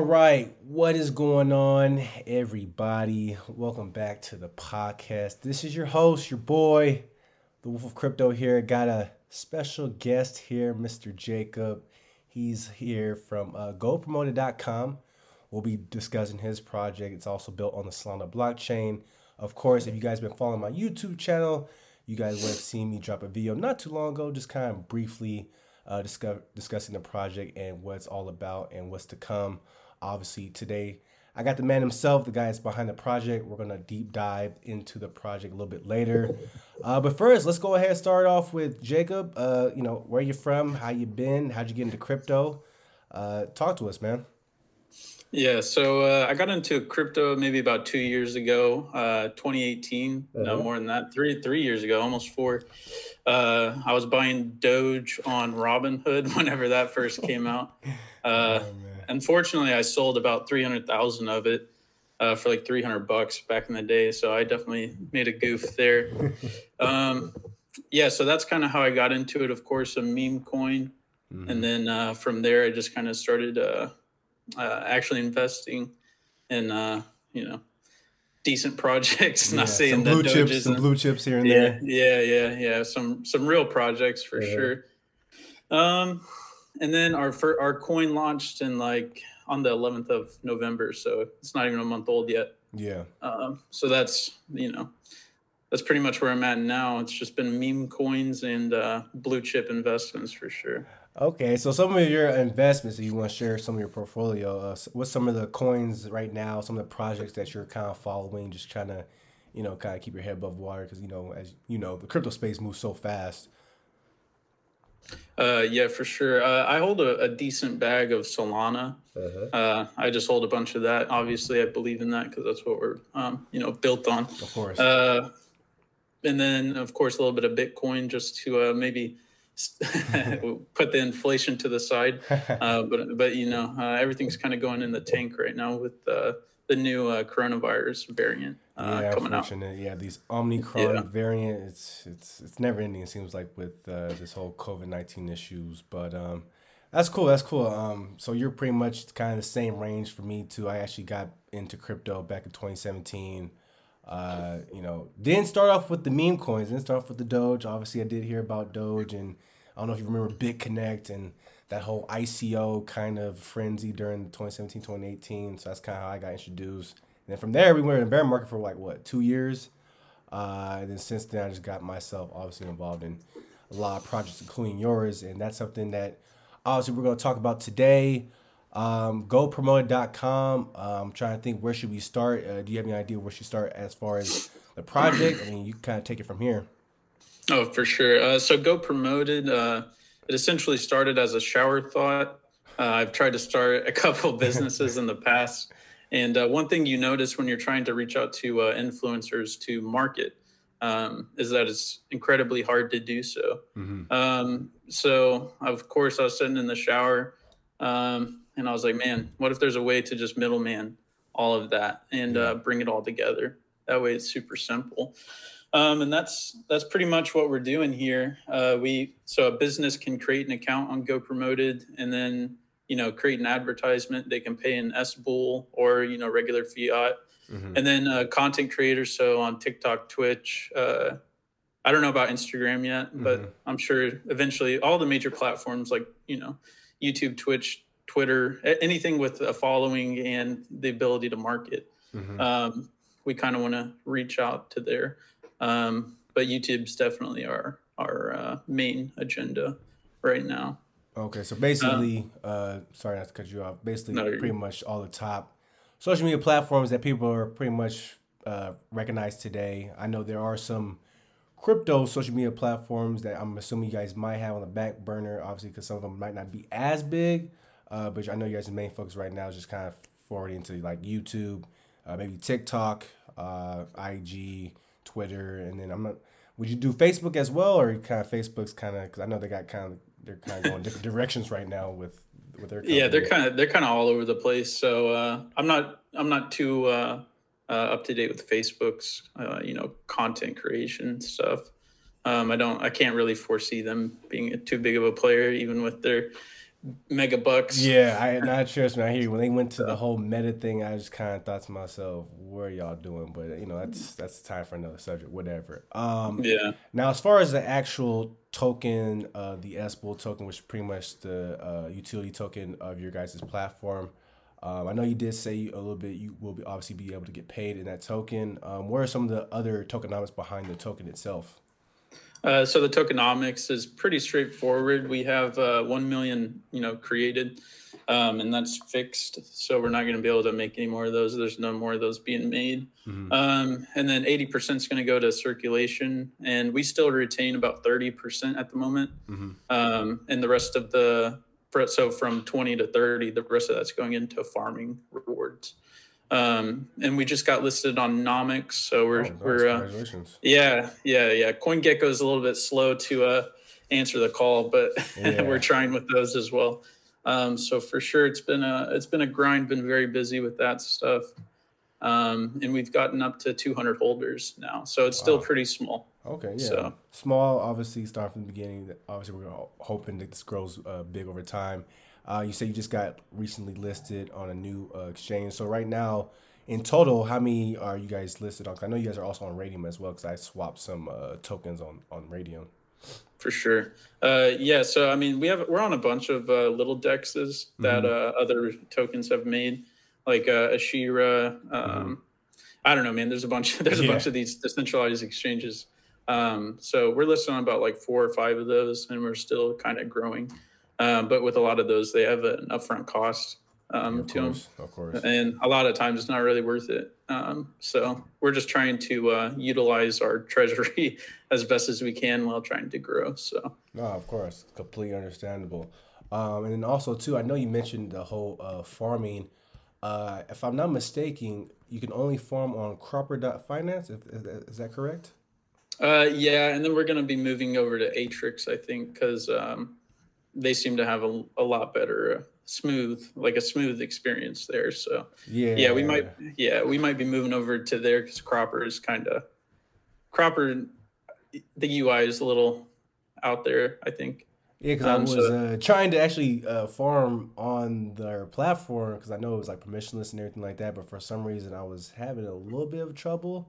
All right, what is going on, everybody? Welcome back to the podcast. This is your host, your boy, the Wolf of Crypto here. Got a special guest here, Mr. Jacob. He's here from uh, GoPromoted.com. We'll be discussing his project. It's also built on the Solana blockchain. Of course, if you guys have been following my YouTube channel, you guys would have seen me drop a video not too long ago, just kind of briefly uh, discuss, discussing the project and what it's all about and what's to come. Obviously, today I got the man himself, the guy that's behind the project. We're gonna deep dive into the project a little bit later. Uh, but first, let's go ahead and start off with Jacob. Uh, you know, where you from? How you been? How'd you get into crypto? Uh, talk to us, man. Yeah, so uh, I got into crypto maybe about two years ago, uh, 2018. Uh-huh. No more than that, three three years ago, almost four. Uh, I was buying Doge on Robinhood whenever that first came out. Uh, oh, unfortunately, I sold about 300,000 of it uh, for like 300 bucks back in the day. So I definitely made a goof there. um, yeah, so that's kind of how I got into it. Of course, a meme coin. Mm-hmm. And then uh, from there, I just kind of started uh, uh, actually investing in, uh, you know, decent projects. Not saying some blue chips, some blue chips here and yeah, there. Yeah, yeah, yeah. Some some real projects for yeah. sure. Um, and then our fir- our coin launched in like on the 11th of November, so it's not even a month old yet. Yeah. Um, so that's you know that's pretty much where I'm at now. It's just been meme coins and uh, blue chip investments for sure. Okay, so some of your investments, if you want to share some of your portfolio, uh, what's some of the coins right now, some of the projects that you're kind of following, just trying to, you know, kind of keep your head above water because you know, as you know, the crypto space moves so fast. Uh, yeah, for sure. Uh, I hold a, a, decent bag of Solana. Uh-huh. Uh, I just hold a bunch of that. Obviously, I believe in that because that's what we're, um, you know, built on. Of course. Uh, and then, of course, a little bit of Bitcoin just to uh, maybe put the inflation to the side. Uh, but but you know uh, everything's kind of going in the tank right now with uh, the new uh, coronavirus variant uh, yeah, coming out. Yeah, these Omicron yeah. variant. It's it's it's never ending. It seems like with uh, this whole COVID nineteen issues. But um, that's cool. That's cool. Um, so you're pretty much kind of the same range for me too. I actually got into crypto back in 2017. Uh, you know, didn't start off with the meme coins. Didn't start off with the Doge. Obviously, I did hear about Doge and I don't know if you remember BitConnect and that whole ICO kind of frenzy during 2017, 2018. So that's kind of how I got introduced. And then from there, we were in the bear market for like what two years. Uh, and then since then, I just got myself obviously involved in a lot of projects, including yours, and that's something that obviously we're going to talk about today. Um, GoPromoted.com. Uh, I'm trying to think where should we start. Uh, do you have any idea where should start as far as the project? I mean, you kind of take it from here. Oh, for sure. Uh, so Go Promoted, uh, it essentially started as a shower thought. Uh, I've tried to start a couple businesses in the past. And uh, one thing you notice when you're trying to reach out to uh, influencers to market um, is that it's incredibly hard to do so. Mm-hmm. Um, so, of course, I was sitting in the shower um, and I was like, man, what if there's a way to just middleman all of that and uh, bring it all together? That way it's super simple. Um, and that's that's pretty much what we're doing here. Uh, we so a business can create an account on Go Promoted, and then you know create an advertisement. They can pay an S bull or you know regular fiat, mm-hmm. and then uh, content creators. So on TikTok, Twitch. Uh, I don't know about Instagram yet, but mm-hmm. I'm sure eventually all the major platforms like you know YouTube, Twitch, Twitter, anything with a following and the ability to market. Mm-hmm. Um, we kind of want to reach out to there. Um, but YouTube's definitely our our uh, main agenda right now. Okay, so basically, uh, uh, sorry not to cut you off. Basically, no, pretty much all the top social media platforms that people are pretty much uh, recognized today. I know there are some crypto social media platforms that I'm assuming you guys might have on the back burner, obviously, because some of them might not be as big. Uh, but I know you guys' main focus right now is just kind of forwarding to like YouTube, uh, maybe TikTok, uh, IG, Twitter, and then I'm not. Would you do Facebook as well, or kind of Facebook's kind of because I know they got kind of they're kind of going different directions right now with with their. Company. Yeah, they're kind of they're kind of all over the place. So uh, I'm not I'm not too uh, uh, up to date with Facebook's uh, you know content creation stuff. Um, I don't I can't really foresee them being too big of a player, even with their mega bucks. Yeah, I not sure. me. I hear you. when they went to the whole meta thing. I just kind of thought to myself, "What are y'all doing?" But you know, that's that's time for another subject. Whatever. Um, yeah. Now, as far as the actual token, uh, the SBull token, which is pretty much the uh, utility token of your guys' platform. Um, I know you did say a little bit. You will be obviously be able to get paid in that token. Um, what are some of the other tokenomics behind the token itself? Uh, so the tokenomics is pretty straightforward. We have uh, one million, you know, created, um, and that's fixed. So we're not going to be able to make any more of those. There's no more of those being made. Mm-hmm. Um, and then 80% is going to go to circulation, and we still retain about 30% at the moment. Mm-hmm. Um, and the rest of the so from 20 to 30, the rest of that's going into farming rewards. Um, and we just got listed on Nomics, so we're oh, nice. we're uh, yeah yeah yeah. CoinGecko is a little bit slow to uh, answer the call, but yeah. we're trying with those as well. Um, so for sure, it's been a it's been a grind. Been very busy with that stuff, um, and we've gotten up to 200 holders now. So it's wow. still pretty small. Okay, yeah, so, small. Obviously, start from the beginning. Obviously, we're hoping that this grows uh, big over time. Uh, you say you just got recently listed on a new uh, exchange. So right now, in total, how many are you guys listed on? Cause I know you guys are also on Raydium as well because I swapped some uh, tokens on on Raydium. For sure. Uh, yeah. So I mean, we have we're on a bunch of uh, little dexes that mm-hmm. Uh, other tokens have made, like Ashira. Um, mm-hmm. I don't know, man. There's a bunch. There's a yeah. bunch of these decentralized exchanges. Um, so we're listed on about like four or five of those, and we're still kind of growing. Um, but with a lot of those, they have an upfront cost um, yeah, to course, them, of course. And a lot of times, it's not really worth it. Um, so we're just trying to uh, utilize our treasury as best as we can while trying to grow. So no, of course, completely understandable. Um, and then also too, I know you mentioned the whole uh, farming. Uh, if I'm not mistaken, you can only farm on Cropper.finance. If, is, is that correct? Uh, yeah, and then we're going to be moving over to Atrix, I think, because um, they seem to have a, a lot better uh, smooth like a smooth experience there. So yeah yeah. we might yeah we might be moving over to there because cropper is kind of cropper the ui is a little out there i think. Yeah because um, i was so, uh, trying to actually uh, farm on their platform because i know it was like permissionless and everything like that but for some reason i was having a little bit of trouble.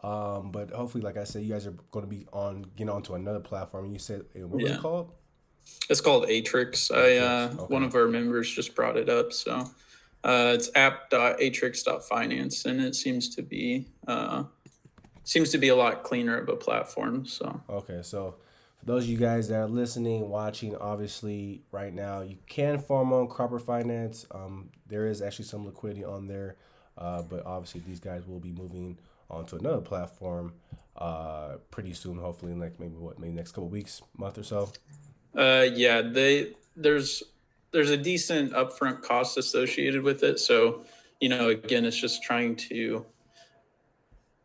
Um, but hopefully like i said you guys are going to be on getting onto another platform. And you said what was yeah. it called it's called Atrix. I uh, okay. one of our members just brought it up. So uh, it's app.atrix.finance, and it seems to be uh, seems to be a lot cleaner of a platform. So okay, so for those of you guys that are listening, watching, obviously right now you can farm on Cropper Finance. Um, there is actually some liquidity on there, uh, but obviously these guys will be moving onto another platform uh, pretty soon. Hopefully, in like maybe what maybe next couple weeks, month or so. Uh, yeah, they there's there's a decent upfront cost associated with it. So, you know, again, it's just trying to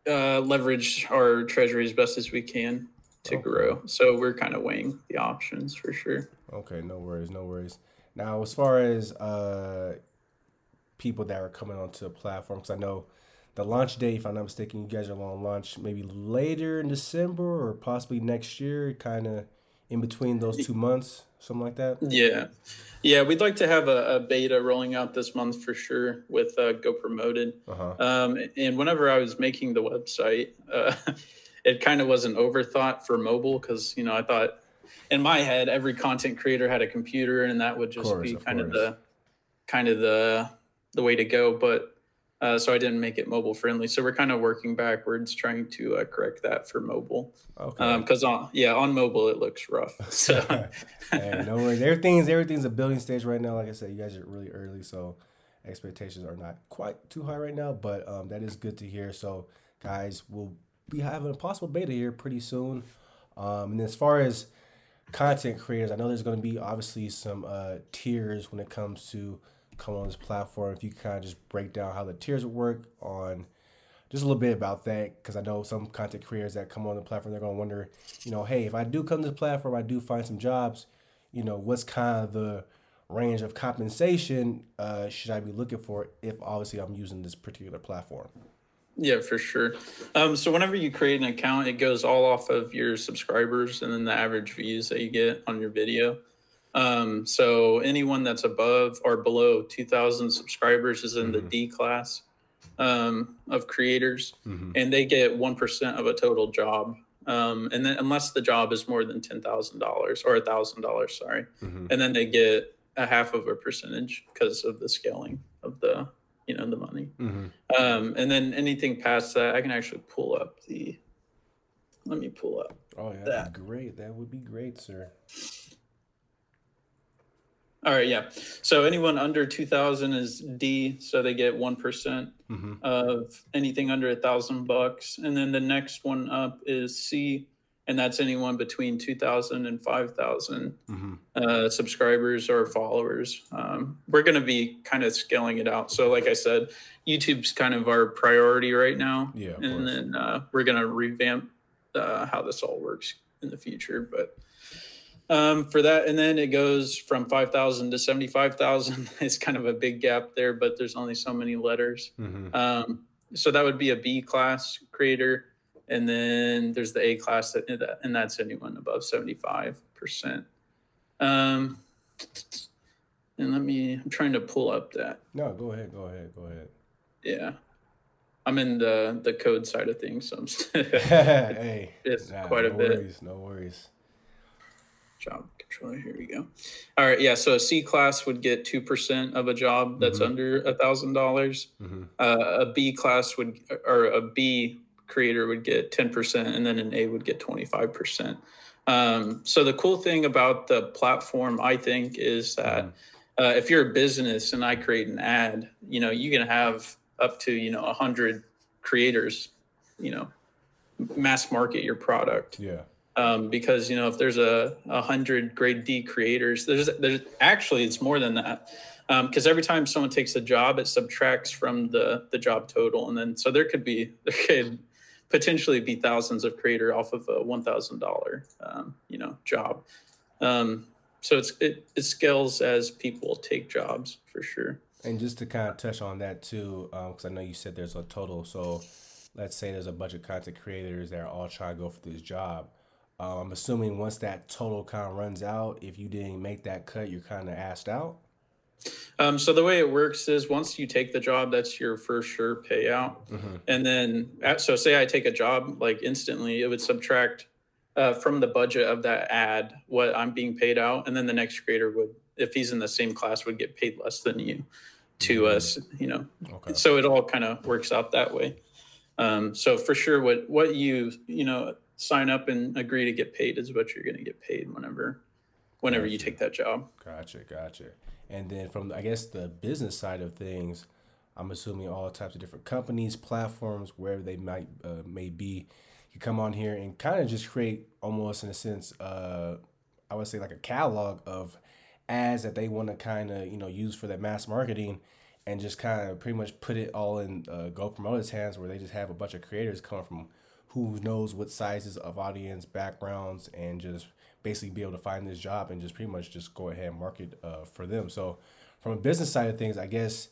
uh, leverage our treasury as best as we can to okay. grow. So we're kind of weighing the options for sure. Okay, no worries, no worries. Now, as far as uh, people that are coming onto the platform, because I know the launch date, if I'm not mistaken, you guys are on launch maybe later in December or possibly next year. Kind of in between those two months, something like that? Yeah, yeah, we'd like to have a, a beta rolling out this month for sure with uh, Go Promoted. Uh-huh. Um, and whenever I was making the website, uh, it kind of was an overthought for mobile because you know I thought in my head every content creator had a computer and that would just course, be kind of, of the kind of the the way to go. But uh, so I didn't make it mobile friendly. So we're kind of working backwards, trying to uh, correct that for mobile. Okay. Because um, on yeah on mobile it looks rough. So hey, no worries. Everything's everything's a building stage right now. Like I said, you guys are really early, so expectations are not quite too high right now. But um, that is good to hear. So guys, we'll be having a possible beta here pretty soon. Um, and as far as content creators, I know there's going to be obviously some uh, tiers when it comes to come on this platform. If you kind of just break down how the tiers work on just a little bit about that, because I know some content creators that come on the platform, they're going to wonder, you know, hey, if I do come to the platform, I do find some jobs, you know, what's kind of the range of compensation uh, should I be looking for if obviously I'm using this particular platform? Yeah, for sure. Um, so whenever you create an account, it goes all off of your subscribers and then the average views that you get on your video. Um, so anyone that's above or below 2,000 subscribers is in mm-hmm. the D class um, of creators, mm-hmm. and they get one percent of a total job. Um, and then unless the job is more than ten thousand dollars or a thousand dollars, sorry, mm-hmm. and then they get a half of a percentage because of the scaling of the you know the money. Mm-hmm. Um, and then anything past that, I can actually pull up the. Let me pull up. Oh yeah, that. great. That would be great, sir. All right, yeah. So anyone under 2000 is D, so they get 1% mm hmm of anything under a thousand bucks. And then the next one up is C, and that's anyone between 2000 and 5000 mm-hmm. uh, subscribers or followers. Um, we're going to be kind of scaling it out. So, like I said, YouTube's kind of our priority right now. Yeah. And course. then uh, we're going to revamp uh, how this all works in the future. But um, for that. And then it goes from 5,000 to 75,000. It's kind of a big gap there, but there's only so many letters. Mm-hmm. Um, so that would be a B class creator. And then there's the A class, that, and that's anyone above 75%. Um, and let me, I'm trying to pull up that. No, go ahead, go ahead, go ahead. Yeah. I'm in the the code side of things, so I'm hey, it's nah, quite a no bit. Worries, no worries job controller. Here we go. All right, yeah. So a C class would get two percent of a job that's mm-hmm. under a thousand dollars. Mm-hmm. Uh, a B class would, or a B creator would get ten percent, and then an A would get twenty five percent. Um, so the cool thing about the platform, I think, is that mm-hmm. uh, if you're a business and I create an ad, you know, you can have up to you know a hundred creators, you know, mass market your product. Yeah um, because you know if there's a, a hundred grade D creators, there's there's actually it's more than that because um, every time someone takes a job, it subtracts from the the job total, and then so there could be there could potentially be thousands of creator off of a one thousand um, you know job. Um, so it's it, it scales as people take jobs for sure. And just to kind of touch on that too, because um, I know you said there's a total. So let's say there's a bunch of content creators that are all trying to go for this job uh, I'm assuming once that total kind of runs out, if you didn't make that cut, you're kind of asked out. Um, so the way it works is once you take the job, that's your first sure payout, mm-hmm. and then so say I take a job like instantly, it would subtract uh, from the budget of that ad what I'm being paid out, and then the next creator would, if he's in the same class, would get paid less than you to mm-hmm. us, you know. Okay. So it all kind of works out that way. Um, so for sure, what what you you know sign up and agree to get paid is what you're going to get paid whenever whenever gotcha. you take that job. Gotcha, gotcha. And then from I guess the business side of things, I'm assuming all types of different companies, platforms, wherever they might uh, may be, you come on here and kind of just create almost in a sense, uh, I would say like a catalog of ads that they want to kind of you know use for their mass marketing and just kind of pretty much put it all in uh, Go Promote's hands where they just have a bunch of creators coming from who knows what sizes of audience backgrounds and just basically be able to find this job and just pretty much just go ahead and market uh, for them. So from a business side of things, I guess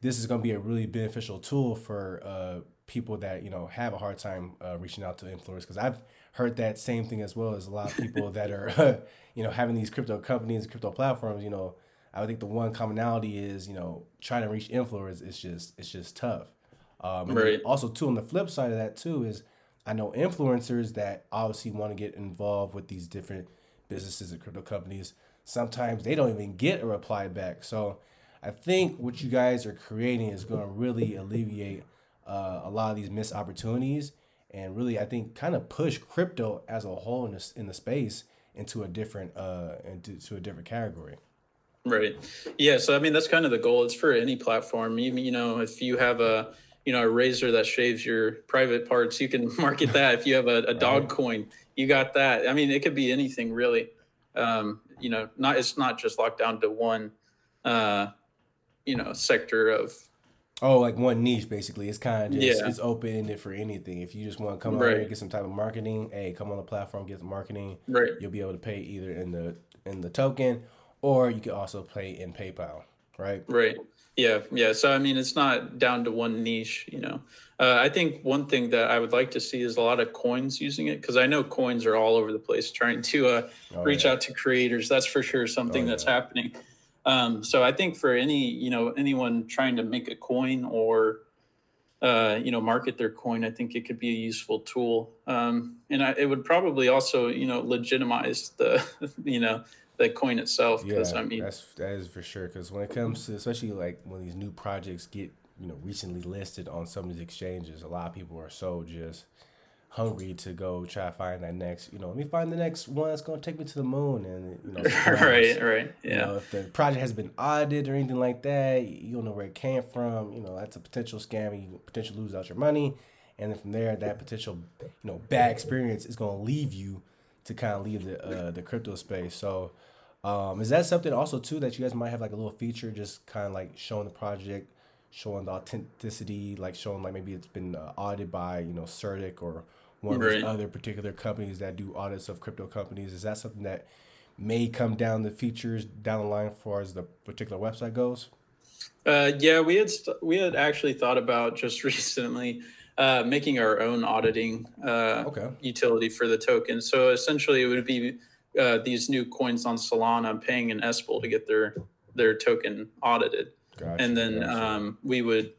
this is going to be a really beneficial tool for uh, people that you know have a hard time uh, reaching out to influencers because I've heard that same thing as well as a lot of people that are you know having these crypto companies, and crypto platforms. You know, I would think the one commonality is you know trying to reach influencers is just it's just tough. Um, right. Also, too on the flip side of that too is I know influencers that obviously want to get involved with these different businesses and crypto companies. Sometimes they don't even get a reply back. So I think what you guys are creating is going to really alleviate uh, a lot of these missed opportunities and really I think kind of push crypto as a whole in the, in the space into a different uh into to a different category. Right. Yeah. So I mean that's kind of the goal. It's for any platform. Even you know if you have a you know a razor that shaves your private parts you can market that if you have a, a dog coin you got that i mean it could be anything really um, you know not it's not just locked down to one uh, you know sector of oh like one niche basically it's kind of just yeah. it's open ended for anything if you just want to come right. out and get some type of marketing hey come on the platform get the marketing right you'll be able to pay either in the in the token or you can also pay in paypal right? Right. Yeah, yeah. So I mean, it's not down to one niche, you know. Uh, I think one thing that I would like to see is a lot of coins using it because I know coins are all over the place trying to uh, oh, reach yeah. out to creators. That's for sure something oh, that's yeah. happening. Um, so I think for any you know anyone trying to make a coin or uh, you know market their coin, I think it could be a useful tool, um, and I, it would probably also you know legitimize the you know the coin itself. Yeah, I mean that's that is for sure. Because when it comes to especially like when these new projects get you know recently listed on some of these exchanges, a lot of people are so just hungry to go try to find that next, you know, let me find the next one that's going to take me to the moon. And, you know, right, right. Yeah. You know, if the project has been audited or anything like that, you don't know where it came from. You know, that's a potential scam. You potentially lose out your money. And then from there, that potential, you know, bad experience is going to leave you to kind of leave the, uh, the crypto space. So, um, is that something also too that you guys might have like a little feature, just kind of like showing the project, showing the authenticity, like showing like maybe it's been uh, audited by you know CertiK or one of those other particular companies that do audits of crypto companies. Is that something that may come down the features down the line as far as the particular website goes? Uh, yeah, we had st- we had actually thought about just recently uh, making our own auditing uh, okay. utility for the token. So essentially, it would be uh, these new coins on Solana paying an SBUL to get their their token audited, gotcha, and then gotcha. um, we would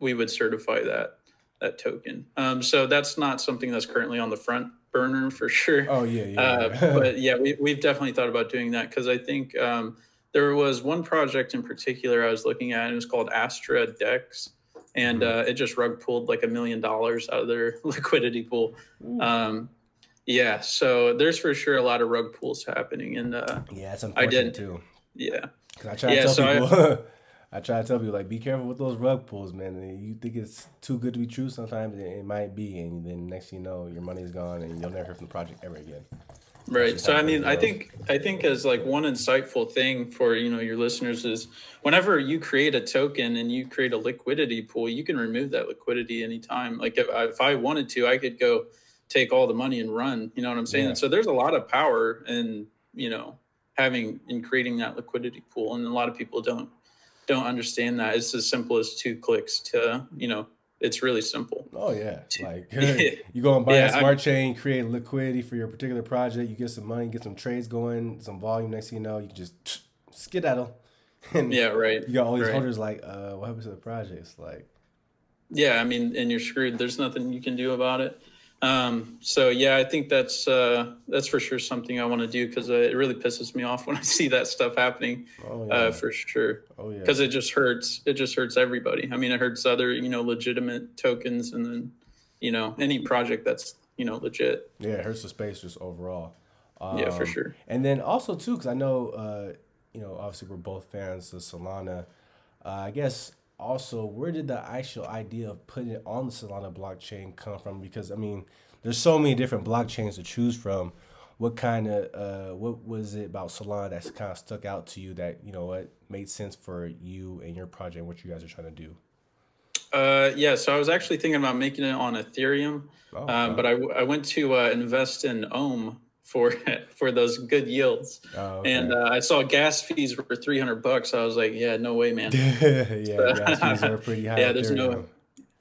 we would certify that that token. Um, so that's not something that's currently on the front burner for sure. Oh yeah, yeah. Uh, but yeah, we, we've definitely thought about doing that because I think um, there was one project in particular I was looking at. And it was called Astra Dex, and mm-hmm. uh, it just rug pulled like a million dollars out of their liquidity pool. Um, yeah, so there's for sure a lot of rug pulls happening, and uh, yeah, it's unfortunate I did, too. Yeah, because I try to tell so people. I, I try to tell people like be careful with those rug pulls, man. You think it's too good to be true. Sometimes it, might be, and then next thing you know, your money's gone, and you'll never hear from the project ever again. Right. So I mean, I think I think as like one insightful thing for you know your listeners is whenever you create a token and you create a liquidity pool, you can remove that liquidity anytime. Like if, if I wanted to, I could go take all the money and run. You know what I'm saying? Yeah. So there's a lot of power in you know having in creating that liquidity pool, and a lot of people don't don't understand that it's as simple as two clicks to you know it's really simple oh yeah like you go and buy yeah, a smart I, chain create liquidity for your particular project you get some money get some trades going some volume next thing you know you can just skedaddle and yeah right you got all these right. holders like uh what happens to the project it's like yeah i mean and you're screwed there's nothing you can do about it um, so yeah, I think that's uh, that's for sure something I want to do because uh, it really pisses me off when I see that stuff happening. Oh, uh, yeah. uh, for sure. Oh yeah. Because it just hurts. It just hurts everybody. I mean, it hurts other you know legitimate tokens, and then you know any project that's you know legit. Yeah, it hurts the space just overall. Um, yeah, for um, sure. And then also too, because I know uh, you know obviously we're both fans of Solana. Uh, I guess also where did the actual idea of putting it on the Solana blockchain come from? Because I mean, there's so many different blockchains to choose from. What kind of uh, what was it about Solana that kind of stuck out to you that you know what made sense for you and your project, what you guys are trying to do? Uh, yeah, so I was actually thinking about making it on Ethereum, oh, uh, but I, I went to uh, invest in Ohm for for those good yields. Oh, okay. And uh, I saw gas fees were three hundred bucks. I was like, yeah, no way, man. yeah, gas fees are pretty high. Yeah, there's no.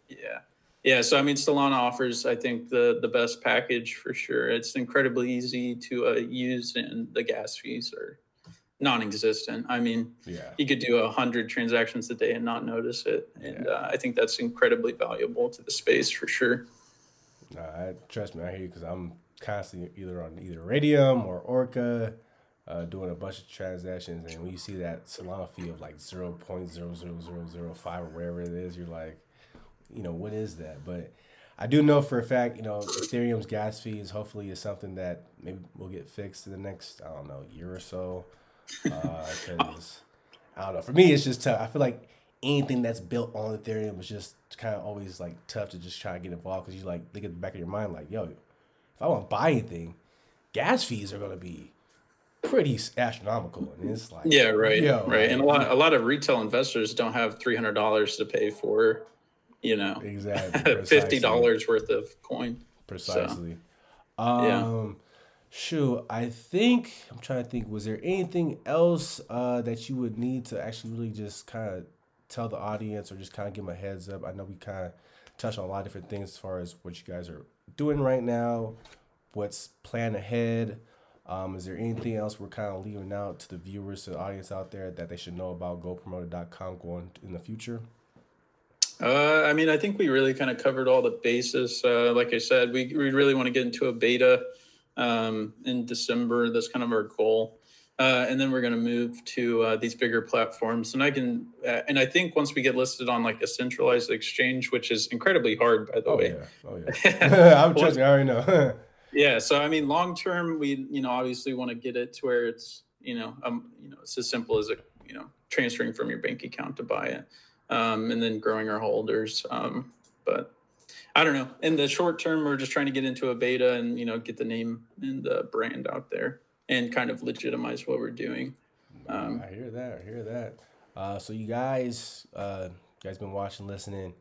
Yeah, yeah. So I mean, Solana offers, I think, the the best package for sure. It's incredibly easy to uh, use, and the gas fees are non-existent. I mean, yeah. you could do a hundred transactions a day and not notice it, and yeah. uh, I think that's incredibly valuable to the space for sure. No, I, trust me, I hear you because I'm constantly either on either Raydium or Orca, uh, doing a bunch of transactions, and when you see that Solana fee of like zero point zero zero zero zero five or wherever it is, you're like, you know, what is that? But I do know for a fact, you know, Ethereum's gas fees hopefully is something that maybe will get fixed in the next, I don't know, year or so. Because uh, I don't know. For me, it's just tough. I feel like anything that's built on Ethereum is just kind of always like tough to just try to get involved because you like think at the back of your mind like, yo, if I want to buy anything, gas fees are going to be pretty astronomical, and it's like yeah, right, yo, right. Like, and a lot a lot of retail investors don't have three hundred dollars to pay for, you know, exactly fifty dollars worth of coin. Precisely. So, um, yeah. Shoot, I think I'm trying to think. Was there anything else uh, that you would need to actually really just kind of tell the audience, or just kind of give them a heads up? I know we kind of touched on a lot of different things as far as what you guys are doing right now, what's planned ahead. Um, is there anything else we're kind of leaving out to the viewers, to the audience out there that they should know about GoPromoted.com going in the future? Uh, I mean, I think we really kind of covered all the bases. Uh, like I said, we, we really want to get into a beta um, in December. That's kind of our goal. Uh, and then we're going to move to uh, these bigger platforms. And I can, uh, and I think once we get listed on like a centralized exchange, which is incredibly hard, by the Oh way. yeah, oh yeah. I'm trust me, I already know. Yeah. So I mean, long term, we you know obviously want to get it to where it's you know um you know it's as simple as a you know transferring from your bank account to buy it, um, and then growing our holders. Um, but I don't know. In the short term, we're just trying to get into a beta and you know get the name and the brand out there and kind of legitimize what we're doing. Um, I hear that. I hear that. Uh, so you guys, uh, you guys been watching, listening.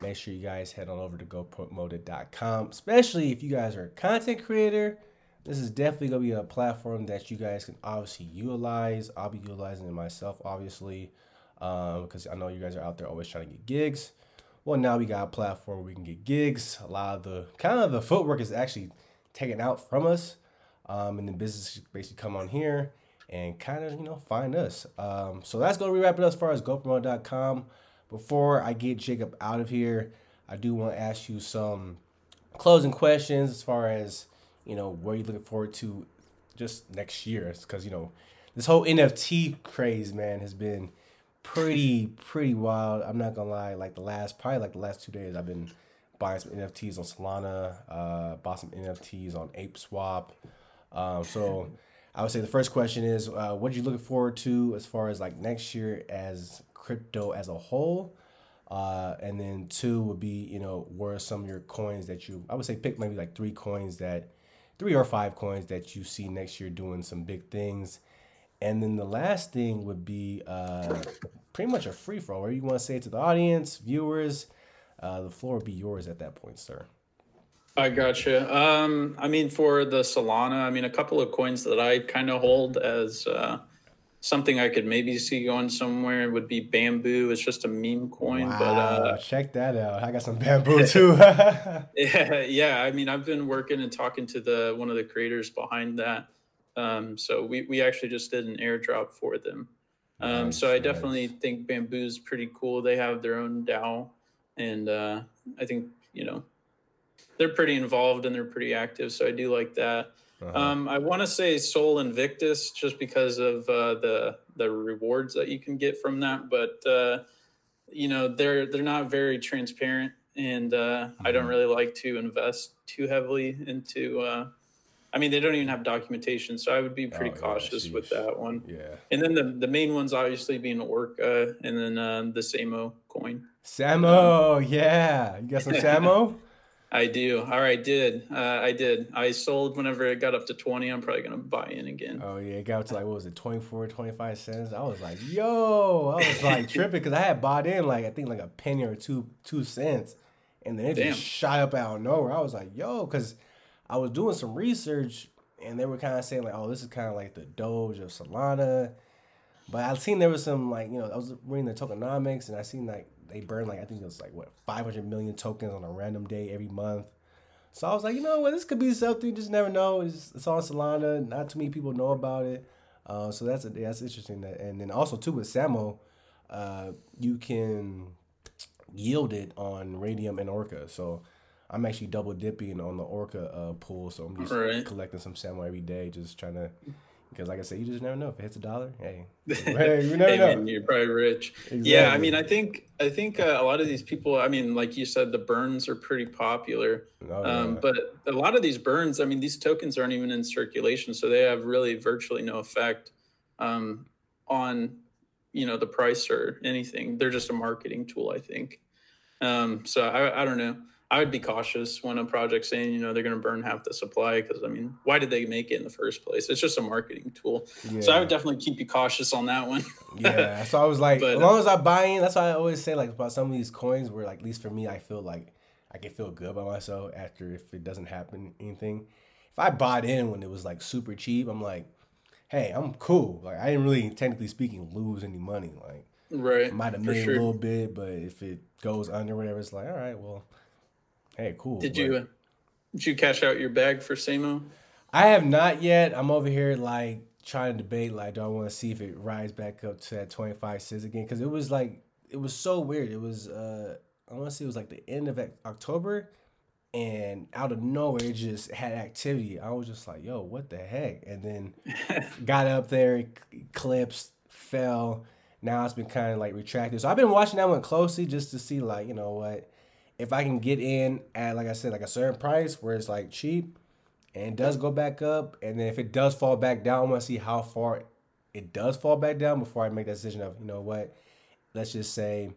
Make sure you guys head on over to GoPromoted.com, especially if you guys are a content creator. This is definitely gonna be a platform that you guys can obviously utilize. I'll be utilizing it myself, obviously, because I know you guys are out there always trying to get gigs. Well, now we got a platform where we can get gigs. A lot of the kind of the footwork is actually taken out from us, um, and the business basically come on here and kind of you know find us. Um, so that's gonna wrap it up as far as GoPromo.com. Before I get Jacob out of here, I do want to ask you some closing questions as far as you know where you're looking forward to just next year because you know this whole nft craze man has been pretty pretty wild i'm not gonna lie like the last probably like the last two days i've been buying some nfts on solana uh bought some nfts on ape swap um so i would say the first question is uh what are you looking forward to as far as like next year as crypto as a whole uh, and then two would be, you know, where are some of your coins that you, I would say pick maybe like three coins that, three or five coins that you see next year doing some big things. And then the last thing would be uh, pretty much a free for all. Where you want to say to the audience, viewers, uh, the floor would be yours at that point, sir. I gotcha. Um, I mean, for the Solana, I mean, a couple of coins that I kind of hold as uh, something I could maybe see going somewhere would be Bamboo. It's just a meme coin, but uh, check that out. I got some bamboo too. yeah, yeah. I mean, I've been working and talking to the one of the creators behind that. Um, so we we actually just did an airdrop for them. Um, Nice, so I nice. definitely think Bamboo's pretty cool. They have their own DAO, and uh, I think you know they're pretty involved and they're pretty active. So I do like that. Uh-huh. Um, I want to say Sol Invictus just because of uh, the the rewards that you can get from that, but uh, you know they're they're not very transparent, and uh, I don't Mhm. really like to invest too heavily into. Uh, I mean, they don't even have documentation, so I would be pretty Oh, yeah, cautious with that one. yeah. And then the the main ones obviously being Orca, and then uh, the Samo coin. Samo, yeah. You got some Samo? I do. All right, did uh, I did? I sold whenever it got up to twenty. I'm probably gonna buy in again. Oh yeah, it got to like what was it, 24, 25 cents. I was like, yo, I was like tripping because I had bought in like I think like a penny or two two cents, and then it Damn. just shot up out of nowhere. I was like, yo, because I was doing some research and they were kind of saying like, oh, this is kind of like the Doge of Solana, but I seen there was some like you know I was reading the tokenomics and I seen like they burn like I think it was like what five hundred million tokens on a random day every month. So I was like, you know what, this could be something. You just never know. It's, it's on Solana. Not too many people know about it. Uh, so that's a, that's interesting. That and then also too with Samo, uh, you can yield it on Raydium and Orca. So I'm actually double dipping on the Orca uh, pool. So I'm just Right. collecting some Samo every day, just trying to. Because like I said, you just never know if it hits a dollar. Hey, hey you never Hey, know. man, you're probably rich. Yeah, I mean, I think I think uh, a lot of these people. I mean, like you said, the burns are pretty popular. Oh, Um, yeah. but a lot of these burns, I mean, these tokens aren't even in circulation, so they have really virtually no effect um, on you know the price or anything. They're just a marketing tool, I think. Um, so I, I don't know. I would be cautious when a project's saying you know they're going to burn half the supply because I mean, why did they make it in the first place? It's just a marketing tool. yeah. So I would definitely keep you cautious on that one. Yeah, so I was like, But- as uh, long as I buy in, that's why I always say like about some of these coins where like at least for me, I feel like I can feel good by myself after if it doesn't happen anything. if I bought in when it was like super cheap, I'm like, hey, I'm cool. Like I didn't really, technically speaking, lose any money. Like, right, might have made sure. a little bit, but if it goes under whatever, it's like, all right, well, hey, cool. Did but, you uh, did you cash out your bag for Samo? I have not yet. I'm over here like trying to debate like, do I want to see if it rises back up to that 25 cents again? Because it was like it was so weird. It was uh I want to say it was like the end of October, and out of nowhere it just had activity. I was just like, yo, what the heck? And then got up there, eclipsed, fell. Now it's been kind of like retracted. So I've been watching that one closely just to see like you know what if I can get in at like I said like a certain price where it's like cheap and does go back up, and then if it does fall back down, I want to see how far it does fall back down before I make that decision of you know what, let's just say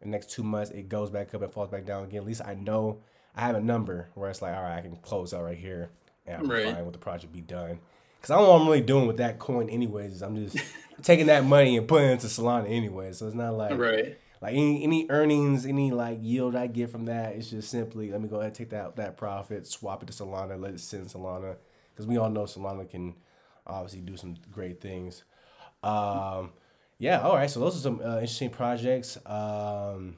the next two months it goes back up and falls back down again. At least I know I have a number where it's like all right, I can close out right here and I'm right. fine with the project be done. Cause I don't know what I'm really doing with that coin anyways. I'm just taking that money and putting it into Solana anyway. So it's not like right like any any earnings, any like yield I get from that, it's just simply let me go ahead and take that that profit, swap it to Solana, let it sit in Solana, because we all know Solana can obviously do some great things. Um, yeah, all right. So those are some uh, interesting projects. Um,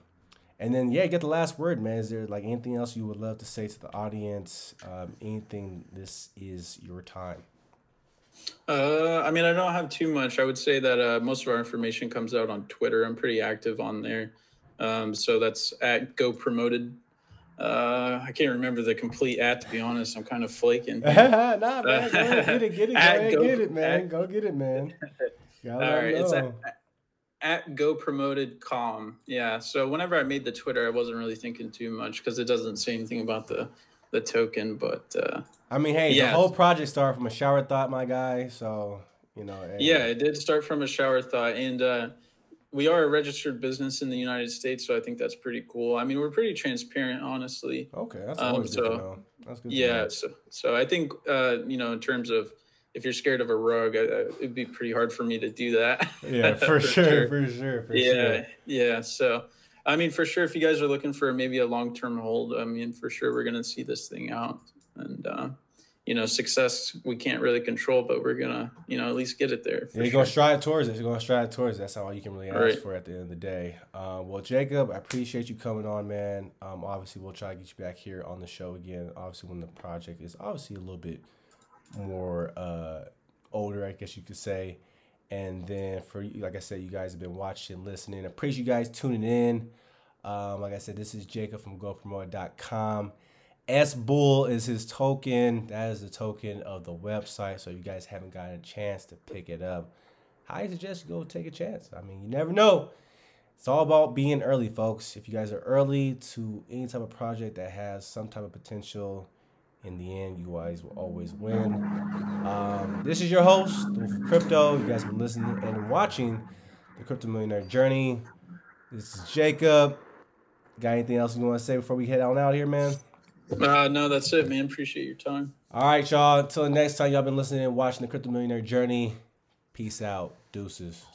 and then yeah, get the last word, man. Is there like anything else you would love to say to the audience? Um, anything? This is your time. Uh, I mean, I don't have too much. I would say that uh, most of our information comes out on Twitter. I'm pretty active on there. Um, so that's at Go Promoted. Uh, I can't remember the complete at to be honest. I'm kind of flaking. nah, man, go get it, get it, go go, get it, man. At, go get it, man. All right, it's at, at Go Promoted Com. Yeah. So whenever I made the Twitter, I wasn't really thinking too much because it doesn't say anything about the the token, but uh, I mean, hey, yeah. the whole project started from a shower thought, my guy. So you know, hey. yeah, it did start from a shower thought, and uh, we are a registered business in the United States, so I think that's pretty cool. I mean, we're pretty transparent, honestly. Okay, that's um, always so, good to know. That's good. Yeah, so so I think uh, you know, in terms of if you're scared of a rug, it'd be pretty hard for me to do that. Yeah, for, for sure, sure, for sure, for yeah, sure. Yeah, So I mean, for sure, if you guys are looking for maybe a long term hold, I mean, for sure, we're going to see this thing out. And, uh, you know, success we can't really control, but we're going to, you know, at least get it there. You're sure. going to strive towards it. You're going to strive towards it. That's all you can really ask right. for at the end of the day. Uh, well, Jacob, I appreciate you coming on, man. Um, obviously, we'll try to get you back here on the show again. Obviously, when the project is obviously a little bit more uh, older, I guess you could say. And then for you, like I said, you guys have been watching, listening. I appreciate you guys tuning in. Um, like I said, this is Jacob from GoPromote.com. S Bull is his token. That is the token of the website. So if you guys haven't gotten a chance to pick it up, I suggest you go take a chance. I mean, you never know. It's all about being early, folks. If you guys are early to any type of project that has some type of potential, in the end, you guys will always win. Um, this is your host, Crypto. You guys have been listening and watching the Crypto Millionaire Journey. This is Jacob. Got anything else you want to say before we head on out here, man? Uh, no, that's it, man. Appreciate your time. All right, y'all. Until the next time, y'all been listening and watching the Crypto Millionaire Journey. Peace out. Deuces.